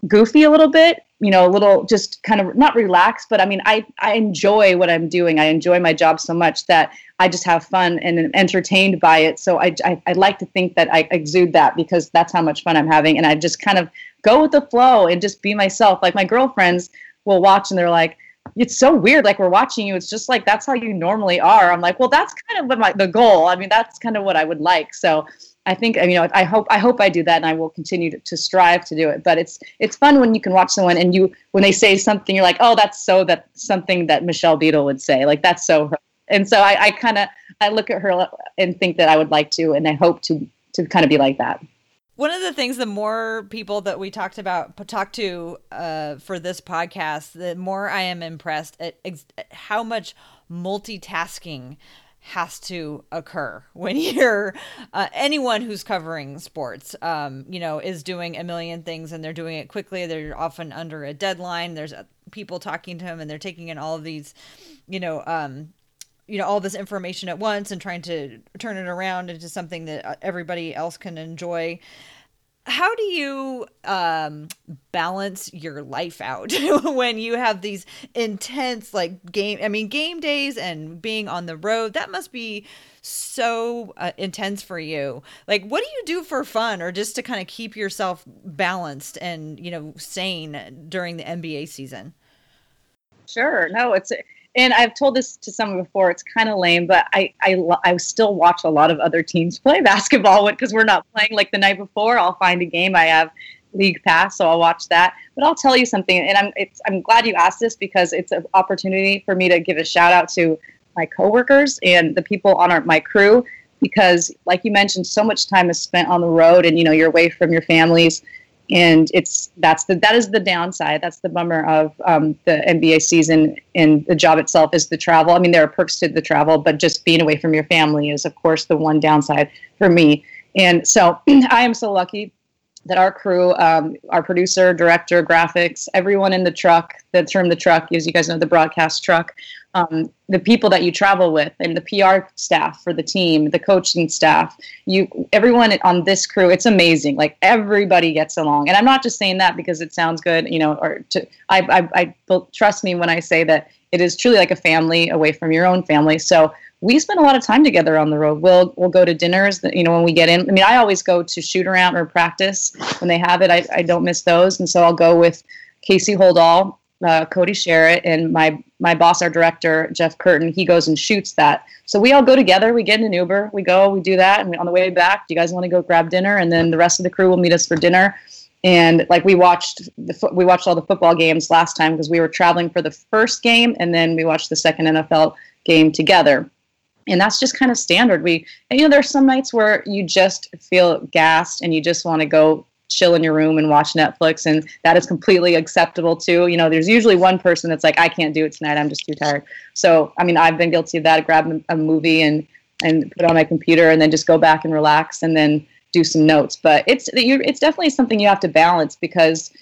goofy a little bit, you know, a little just kind of not relaxed, but I mean, I, I enjoy what I'm doing. I enjoy my job so much that I just have fun and am entertained by it. So I, I, I like to think that I exude that because that's how much fun I'm having. And I just kind of go with the flow and just be myself. Like my girlfriends will watch and they're like, it's so weird. Like we're watching you. It's just like that's how you normally are. I'm like, well, that's kind of my the goal. I mean, that's kind of what I would like. So I think you know I hope I hope I do that, and I will continue to, to strive to do it. But it's it's fun when you can watch someone and you when they say something, you're like, oh, that's so that something that Michelle Beadle would say. Like that's so her. And so I, I kind of I look at her and think that I would like to, and I hope to to kind of be like that one of the things the more people that we talked about talk to uh, for this podcast the more i am impressed at ex- how much multitasking has to occur when <laughs> you're uh, anyone who's covering sports um, you know is doing a million things and they're doing it quickly. They're often under a deadline. There's uh, people talking to them and they're taking in all of these you know um, you know all this information at once and trying to turn it around into something that uh, everybody else can enjoy how do you um, balance your life out <laughs> when you have these intense like game i mean game days and being on the road that must be so uh, intense for you. Like what do you do for fun or just to kind of keep yourself balanced and you know sane during the nba season? Sure. No it's and I've told this to someone before. It's kind of lame, but I, I I still watch a lot of other teams <laughs> play basketball because we're not playing like the night before. I'll find a game. I have league pass, so I'll watch that. But I'll tell you something, and I'm I'm glad you asked this because it's an opportunity for me to give a shout out to my coworkers and the people on our my crew because, like you mentioned, so much time is spent on the road, and you know you're away from your families and it's that's the that is the downside. That's the bummer of um, the NBA season and the job itself is the travel. I mean, there are perks to the travel, but just being away from your family is, of course, the one downside for me. And so <clears throat> I am so lucky that our crew, um, our producer, director, graphics, everyone in the truck, the term the truck is, you guys know the broadcast truck, um, the people that you travel with and the PR staff for the team, the coaching staff, you, everyone on this crew, it's amazing. Like everybody gets along. And I'm not just saying that because it sounds good, you know, or to, I, I, I trust me when I say that it is truly like a family away from your own family. So we spend a lot of time together on the road. We'll we'll go to dinners. You know, when we get in. I mean, I always go to shoot around or practice when they have it. I, I don't miss those, and so I'll go with Casey Holdahl, uh, Cody Sherritt, and my my boss, our director Jeff Curtin. He goes and shoots that. So we all go together. We get in an Uber. We go. We do that, and on the way back, do you guys want to go grab dinner? And then the rest of the crew will meet us for dinner. And like we watched the we watched all the football games last time because we were traveling for the first game, and then we watched the second NFL game together. And that's just kind of standard. We you know there's some nights where you just feel gassed and you just want to go chill in your room and watch netflix and that is completely acceptable too. You know there's usually one person that's like i can't do it tonight. I'm just too tired. So i mean i've been guilty of that. Grab a movie and and put it on my computer and then just go back and relax and then do some notes but it's it's definitely something you have to balance because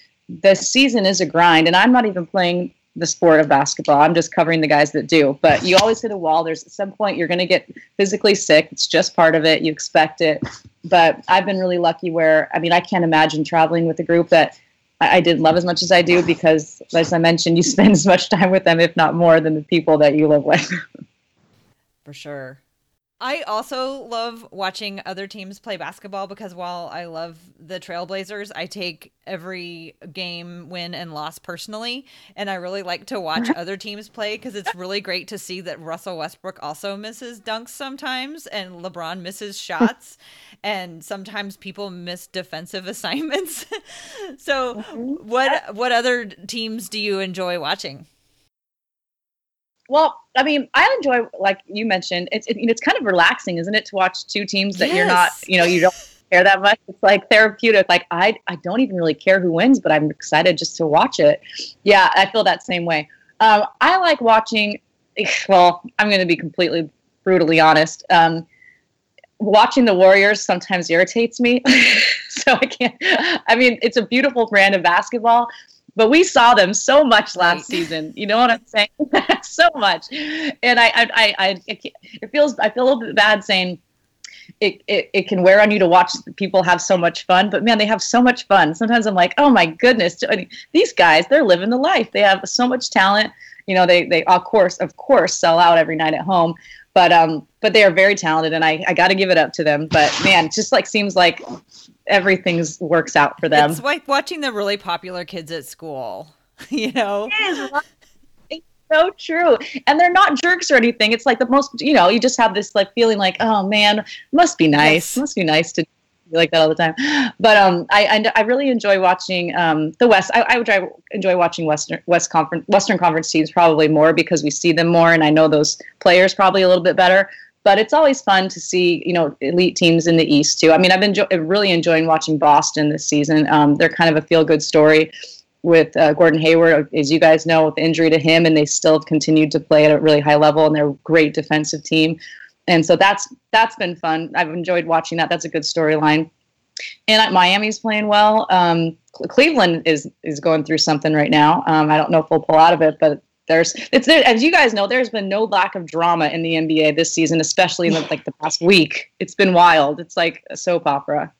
the season is a grind and i'm not even playing the sport of basketball. I'm just covering the guys that do. But you always hit a wall. There's at some point you're going to get physically sick. It's just part of it. You expect it. But I've been really lucky where, I mean, I can't imagine traveling with a group that I, I didn't love as much as I do because, as I mentioned, you <laughs> spend as much time with them, if not more, than the people that you live with. For sure. I also love watching other teams play basketball because while I love the Trailblazers, I take every game win and loss personally. And I really like to watch <laughs> other teams play because it's really great to see that Russell Westbrook also misses dunks sometimes and LeBron misses shots. <laughs> and sometimes people miss defensive <laughs> assignments. so, mm-hmm. what what other teams do you enjoy watching? Well, I mean, I enjoy, like you mentioned, it's it, it's kind of relaxing, isn't it, to watch two teams that yes. you're not, you know, you don't care that much. It's like therapeutic. Like I, I don't even really care who wins, but I'm excited just to watch it. Yeah, I feel that same way. Um, I like watching. Well, I'm going to be completely brutally honest. Um, watching the Warriors sometimes irritates me. <laughs> so I can't. I mean, it's a beautiful brand of basketball, but we saw them so much last season. You know what I'm saying? <laughs> so much, and I, I, I, I, it feels. I feel a little bit bad saying. It, it, it can wear on you to watch people have so much fun, but man, they have so much fun. Sometimes I'm like, oh my goodness, these guys, they're living the life. They have so much talent. You know, they, they of course, of course, sell out every night at home but um but they are very talented and i i got to give it up to them but man just like seems like everything's works out for them it's like watching the really popular kids at school <laughs> you know it's so true and they're not jerks or anything it's like the most you know you just have this like feeling like oh man must be nice yes. must be nice to be like that all the time. But um, I, I, I really enjoy watching um, the West. I, I would enjoy watching Western West Conference Western Conference teams probably more because we see them more, and I know those players probably a little bit better. But it's always fun to see you know elite teams in the East too. I mean, I've been enjoy- really enjoying watching Boston this season. Um, they're kind of a feel good story with uh, Gordon Hayward, as you guys know, with injury to him, and they still have continued to play at a really high level, and they're a great defensive team and so that's that's been fun. I've enjoyed watching that. That's a good storyline. And Miami's playing well. Um, Cleveland is is going through something right now. Um, I don't know if we'll pull out of it, but there's it's there, as you guys know. There's been no lack of drama in the NBA this season, especially in the, like the past week. It's been wild. It's like a soap opera,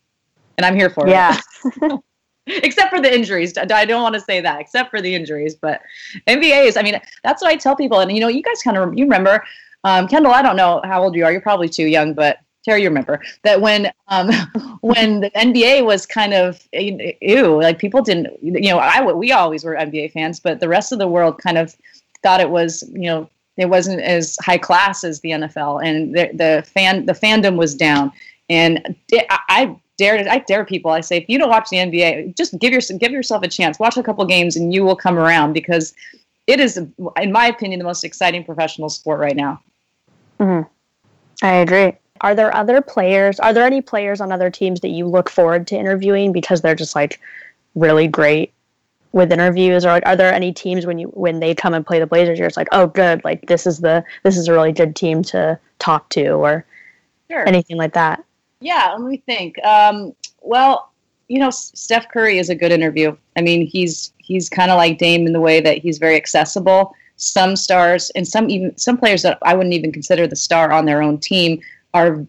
and I'm here for yeah. it. Yeah. <laughs> except for the injuries. I don't want to say that, except for the injuries. But NBA's, I mean, that's what I tell people. And, you know, you guys kind of, you remember um, Kendall, I don't know how old you are. You're probably too young, but Terry, you remember that when um, <laughs> when the NBA was kind of ew, like people didn't, you know, I we always were NBA fans, but the rest of the world kind of thought it was, you know, it wasn't as high class as the NFL, and the, the fan the fandom was down. And I dare I dare people. I say if you don't watch the NBA, just give your give yourself a chance. Watch a couple games, and you will come around because it is, in my opinion, the most exciting professional sport right now. Mm-hmm. I agree. Are there other players? Are there any players on other teams that you look forward to interviewing because they're just like really great with interviews? Or like, are there any teams when you when they come and play the Blazers, you're just like, oh, good, like this is the this is a really good team to talk to, or sure. anything like that? Yeah, let me think. Um, well, you know, Steph Curry is a good interview. I mean, he's he's kind of like Dame in the way that he's very accessible some stars and some even some players that I wouldn't even consider the star on their own team are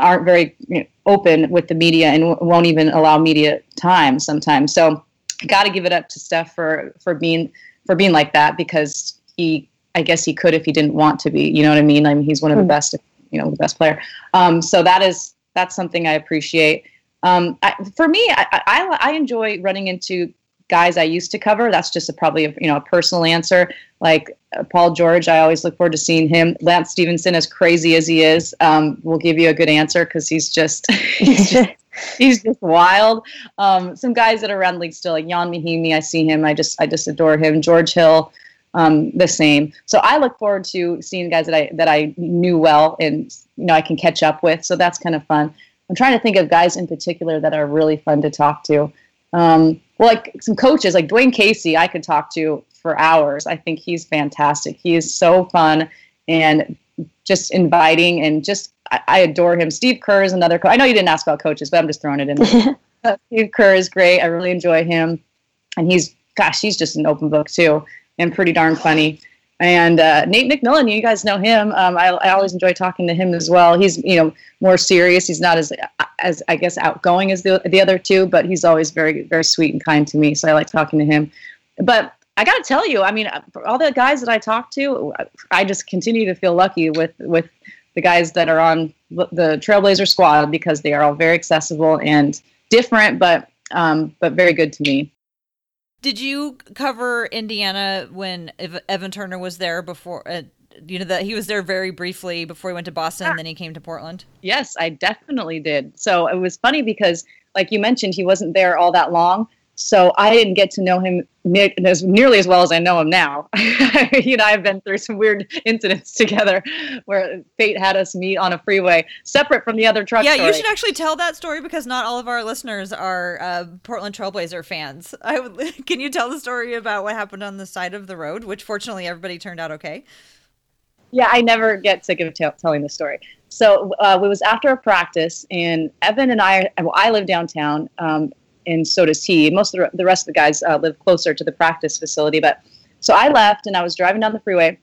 aren't very you know, open with the media and w- won't even allow media time sometimes. So got to give it up to Steph for for being for being like that because he I guess he could if he didn't want to be. You know what I mean? I mean he's one of the hmm. best you know the best player. Um, so that is that's something I appreciate. Um, I, for me, I, I, I enjoy running into guys I used to cover. That's just a, probably a, you know a personal answer. Like uh, Paul George, I always look forward to seeing him. Lance Stephenson, as crazy as he is, um, will give you a good answer because he's just <laughs> he's just <laughs> he's just wild. Um, some guys that are around the league still, like Ian Mahinmi, I see him. I just I just adore him. George Hill. Um, the same. So I look forward to seeing guys that I that I knew well and you know I can catch up with. So that's kind of fun. I'm trying to think of guys in particular that are really fun to talk to. Um, well, like some coaches, like Dwane Casey, I could talk to for hours. I think he's fantastic. He is so fun and just inviting and just I, I adore him. Steve Kerr is another. Co- I know you didn't ask about coaches, but I'm just throwing it in. There. <laughs> uh, Steve Kerr is great. I really enjoy him, and he's gosh, he's just an open book too, and pretty darn funny. And uh, Nate McMillan, you guys know him. Um, I, I, always enjoy talking to him as well. He's you know more serious. He's not as as I guess outgoing as the the other two, but he's always very very sweet and kind to me. So I like talking to him. But I got to tell you, I mean, all the guys that I talk to, I just continue to feel lucky with with the guys that are on the Trailblazer squad because they are all very accessible and different, but um, but very good to me. Did you cover Indiana when Evan Turner was there before? Uh, you know that he was there very briefly before he went to Boston, and then he came to Portland. Yes, I definitely did. So it was funny because, like you mentioned, he wasn't there all that long. So I didn't get to know him ne- as nearly as well as I know him now. he and I have been through some weird incidents together where fate had us meet on a freeway separate from the other truck. Yeah, story. you should actually tell that story because not all of our listeners are uh, Portland Trailblazer fans. <laughs> I would, can you tell the story about what happened on the side of the road, which fortunately everybody turned out okay? Yeah, I never get sick of t- telling the story. So uh, it was after a practice, and Evan and I, well, I live downtown, um, and so does he. Most of the, the rest of the guys uh, live closer to the practice facility. But so I left, and I was driving down the freeway,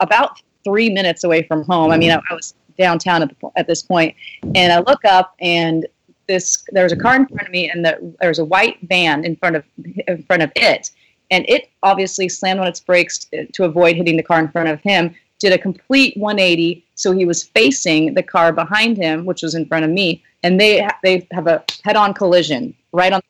about three minutes away from home. I mean, I, I was downtown at, the, at this point, and I look up, and this there was a car in front of me, and the, there was a white van in front of in front of it, and it obviously slammed on its brakes to avoid hitting the car in front of him did a complete 180 so he was facing the car behind him which was in front of me and they they have a head-on collision right on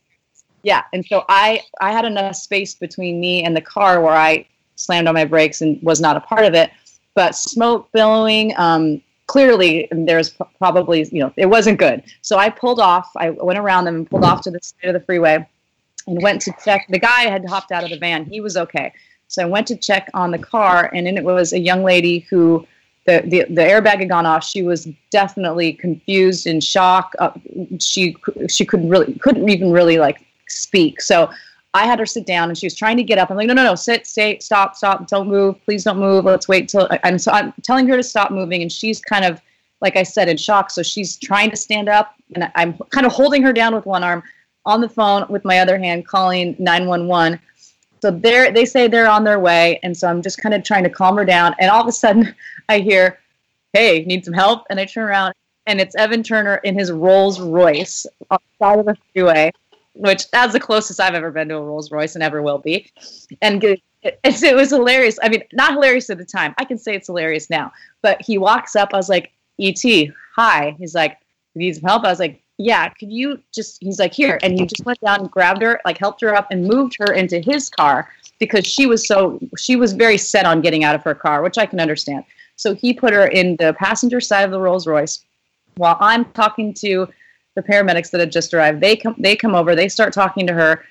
yeah and so i i had enough space between me and the car where i slammed on my brakes and was not a part of it but smoke billowing um, clearly there's probably you know it wasn't good. So i pulled off i went around them and pulled off to the side of the freeway and went to check. The guy had hopped out of the van. He was okay so I went to check on the car, and then it was a young lady who the, the, the airbag had gone off. She was definitely confused in shock. Uh, she she couldn't really couldn't even really like speak. So I had her sit down, and she was trying to get up. I'm like, no, no, no, sit, stay, stop, stop, don't move, please don't move. Let's wait till. And so I'm telling her to stop moving, and she's kind of like I said in shock. So she's trying to stand up, and I'm kind of holding her down with one arm on the phone with my other hand, calling 911 so they're they say they're on their way, and so I'm just kind of trying to calm her down. And all of a sudden, <laughs> I hear, "Hey, need some help?" And I turn around, and it's Evan Turner in his Rolls Royce on the side of the freeway, which that's the closest I've ever been to a Rolls Royce, and ever will be. And it, it, <laughs> it was hilarious. I mean, not hilarious at the time. I can say it's hilarious now. But he walks up. I was like, "Et, hi." He's like, "Need some help?" I was like, yeah, could you just, he's like, here. And he just went down and grabbed her, like helped her up and moved her into his car because she was so, she was very set on getting out of her car, which I can understand. So he put her in the passenger side of the Rolls Royce while I'm talking to the paramedics that had just arrived. They come, they come over, they start talking to her.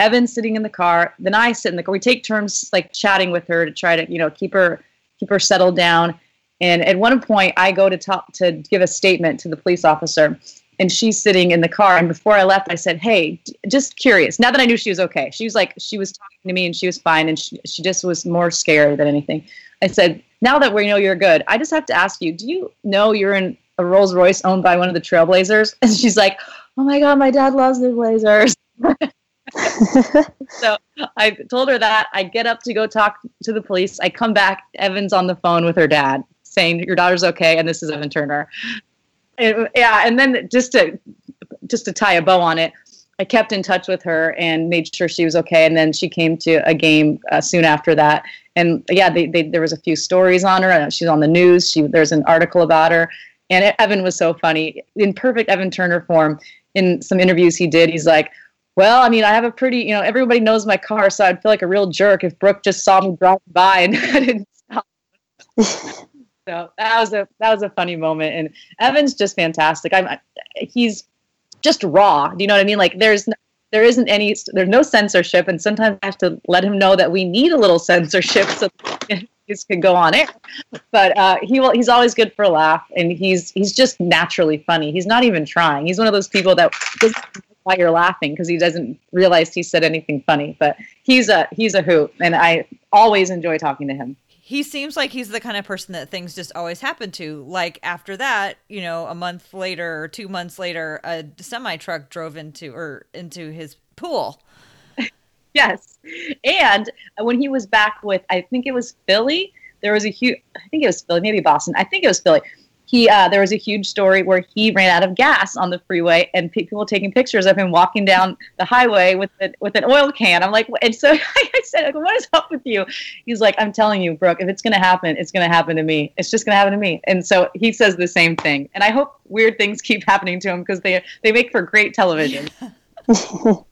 Evan's sitting in the car. Then I sit in the car. We take turns like chatting with her to try to, you know, keep her, keep her settled down. And at one point, I go to talk to give a statement to the police officer, and she's sitting in the car. And before I left, I said, Hey, just curious. Now that I knew she was okay, she was like, she was talking to me and she was fine. And she, she just was more scared than anything. I said, Now that we know you're good, I just have to ask you, do you know you're in a Rolls Royce owned by one of the Trailblazers? <laughs> And she's like, Oh my God, my dad loves the Blazers. <laughs> so I told her that. I get up to go talk to the police. I come back. Evan's on the phone with her dad saying, Your daughter's okay. And this is Evan Turner yeah, and then just to just to tie a bow on it, I kept in touch with her and made sure she was okay. And then she came to a game uh, soon after that. And yeah, they, they, there was a few stories on her. She's on the news. She there's an article about her. And Evan was so funny in perfect Evan Turner form. In some interviews he did, he's like, "Well, I mean, I have a pretty, you know, everybody knows my car, so I'd feel like a real jerk if Brooke just saw me drive by and <laughs> I didn't stop." <laughs> So that was a that was a funny moment, and Evan's just fantastic. I'm he's just raw. Do you know what I mean? Like there's there isn't any there's no censorship, and sometimes I have to let him know that we need a little <laughs> censorship so these can go on air. But uh, he will he's always good for a laugh, and he's he's just naturally funny. He's not even trying. He's one of those people that doesn't why you're laughing because he doesn't realize he said anything funny. But he's a he's a hoot, and I always enjoy talking to him he seems like he's the kind of person that things just always happen to. Like after that, you know, a month later or two months later, a semi truck drove into or into his pool. <laughs> yes, and when he was back with, I think it was Philly. There was a huge, I think it was Philly, maybe Boston. I think it was Philly he uh, there was a huge story where he ran out of gas on the freeway and people taking pictures of him walking down the highway with a, with an oil can. I'm like, and so <laughs> I said, what is up with you? He's like, I'm telling you, Brooke, if it's gonna happen, it's gonna happen to me. It's just gonna happen to me. And so he says the same thing. And I hope weird things keep happening to him because they they make for great television. <laughs>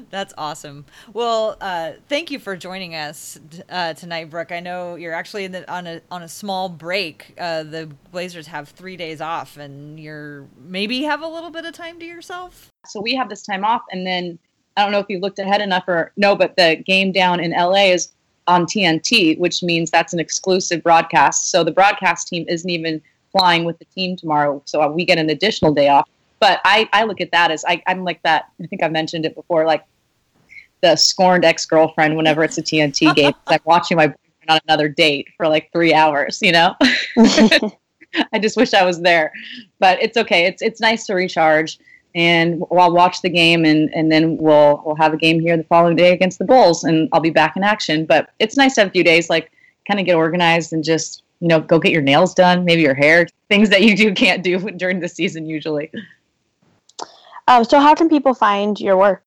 <laughs> That's awesome. Well, uh, thank you for joining us uh, tonight, Brooke. I know you're actually the, on a on a small break. Uh, the Blazers have three days off, and you're maybe have a little bit of time to yourself. So we have this time off, and then I don't know if you looked ahead enough or no, but the game down in LA is on TNT, which means that's an exclusive broadcast. So the broadcast team isn't even flying with the team tomorrow. So we get an additional day off. But I, I look at that as I, I'm like that. I think I mentioned it before, like the scorned ex girlfriend whenever it's a TNT <laughs> game. I'm watching my boyfriend on another date for like three hours, you know? <laughs> <laughs> I just wish I was there. But it's okay. It's it's nice to recharge and I'll watch the game and, and then we'll we'll have a game here the following day against the Bulls and I'll be back in action. But it's nice to have a few days like kind of get organized and just you know go get your nails done, maybe your hair, things that you do can't do during the season usually. Um, so how can people find your work?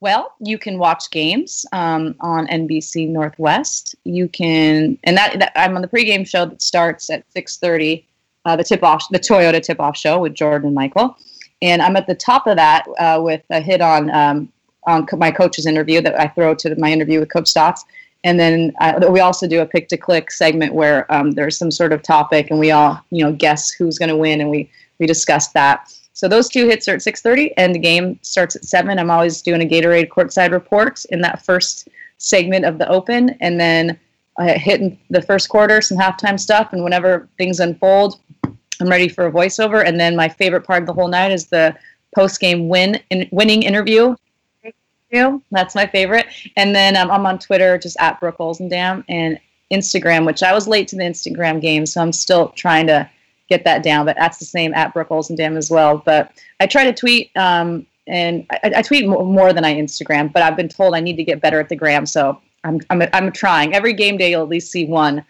Well, you can watch games um, on NBC Northwest. You can, and that, that I'm on the pregame show that starts at 6:30. Uh, the tip off, the Toyota tip off show with Jordan and Michael and I'm at the top of that uh, with a hit on um, on my coach's interview that I throw to my interview with Coach Stotts. And then uh, we also do a pick to click segment where um, there's some sort of topic and we all, you know, guess who's going to win and we, we discuss that. So those two hits are at 6.30 and the game starts at 7. I'm always doing a Gatorade courtside report in that first segment of the open. And then I hit in the first quarter, some halftime stuff. And whenever things unfold, I'm ready for a voiceover. And then my favorite part of the whole night is the post game win in, winning interview. That's my favorite. And then um, I'm on Twitter, just at Brooke Olzendam, and Instagram, which I was late to the Instagram game, so I'm still trying to get that down. But that's the same at Brooke Olzendam as well. But I try to tweet, um, and I, I tweet more than I Instagram. But I've been told I need to get better at the gram, so I'm I'm I'm trying. Every game day, you'll at least see one.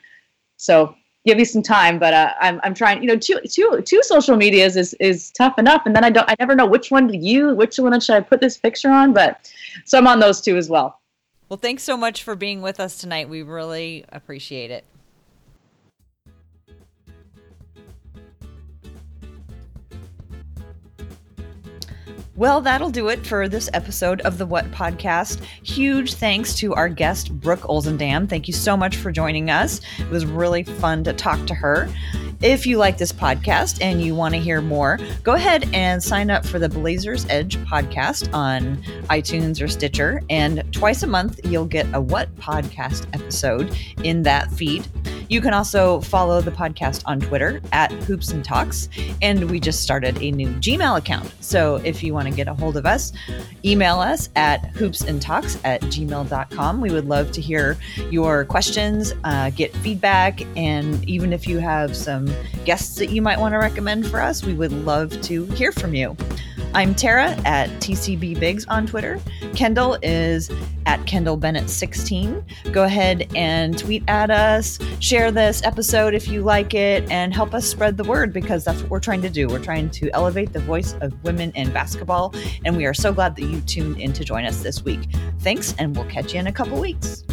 So give me some time but uh, I'm, I'm trying you know two, two, two social medias is, is tough enough and then i don't i never know which one to use which one should i put this picture on but so i'm on those two as well well thanks so much for being with us tonight we really appreciate it Well, that'll do it for this episode of the What Podcast. Huge thanks to our guest, Brooke Olzendam. Thank you so much for joining us. It was really fun to talk to her. If you like this podcast and you want to hear more, go ahead and sign up for the Blazers Edge podcast on iTunes or Stitcher. And twice a month, you'll get a What Podcast episode in that feed. You can also follow the podcast on Twitter at Hoops and Talks. And we just started a new Gmail account. So if you want to get a hold of us, email us at hoopsandtalks at gmail.com. We would love to hear your questions, uh, get feedback, and even if you have some guests that you might want to recommend for us, we would love to hear from you. I'm Tara at TCB Biggs on Twitter. Kendall is at Kendall Bennett 16. Go ahead and tweet at us, share this episode if you like it, and help us spread the word because that's what we're trying to do. We're trying to elevate the voice of women in basketball, and we are so glad that you tuned in to join us this week. Thanks, and we'll catch you in a couple weeks.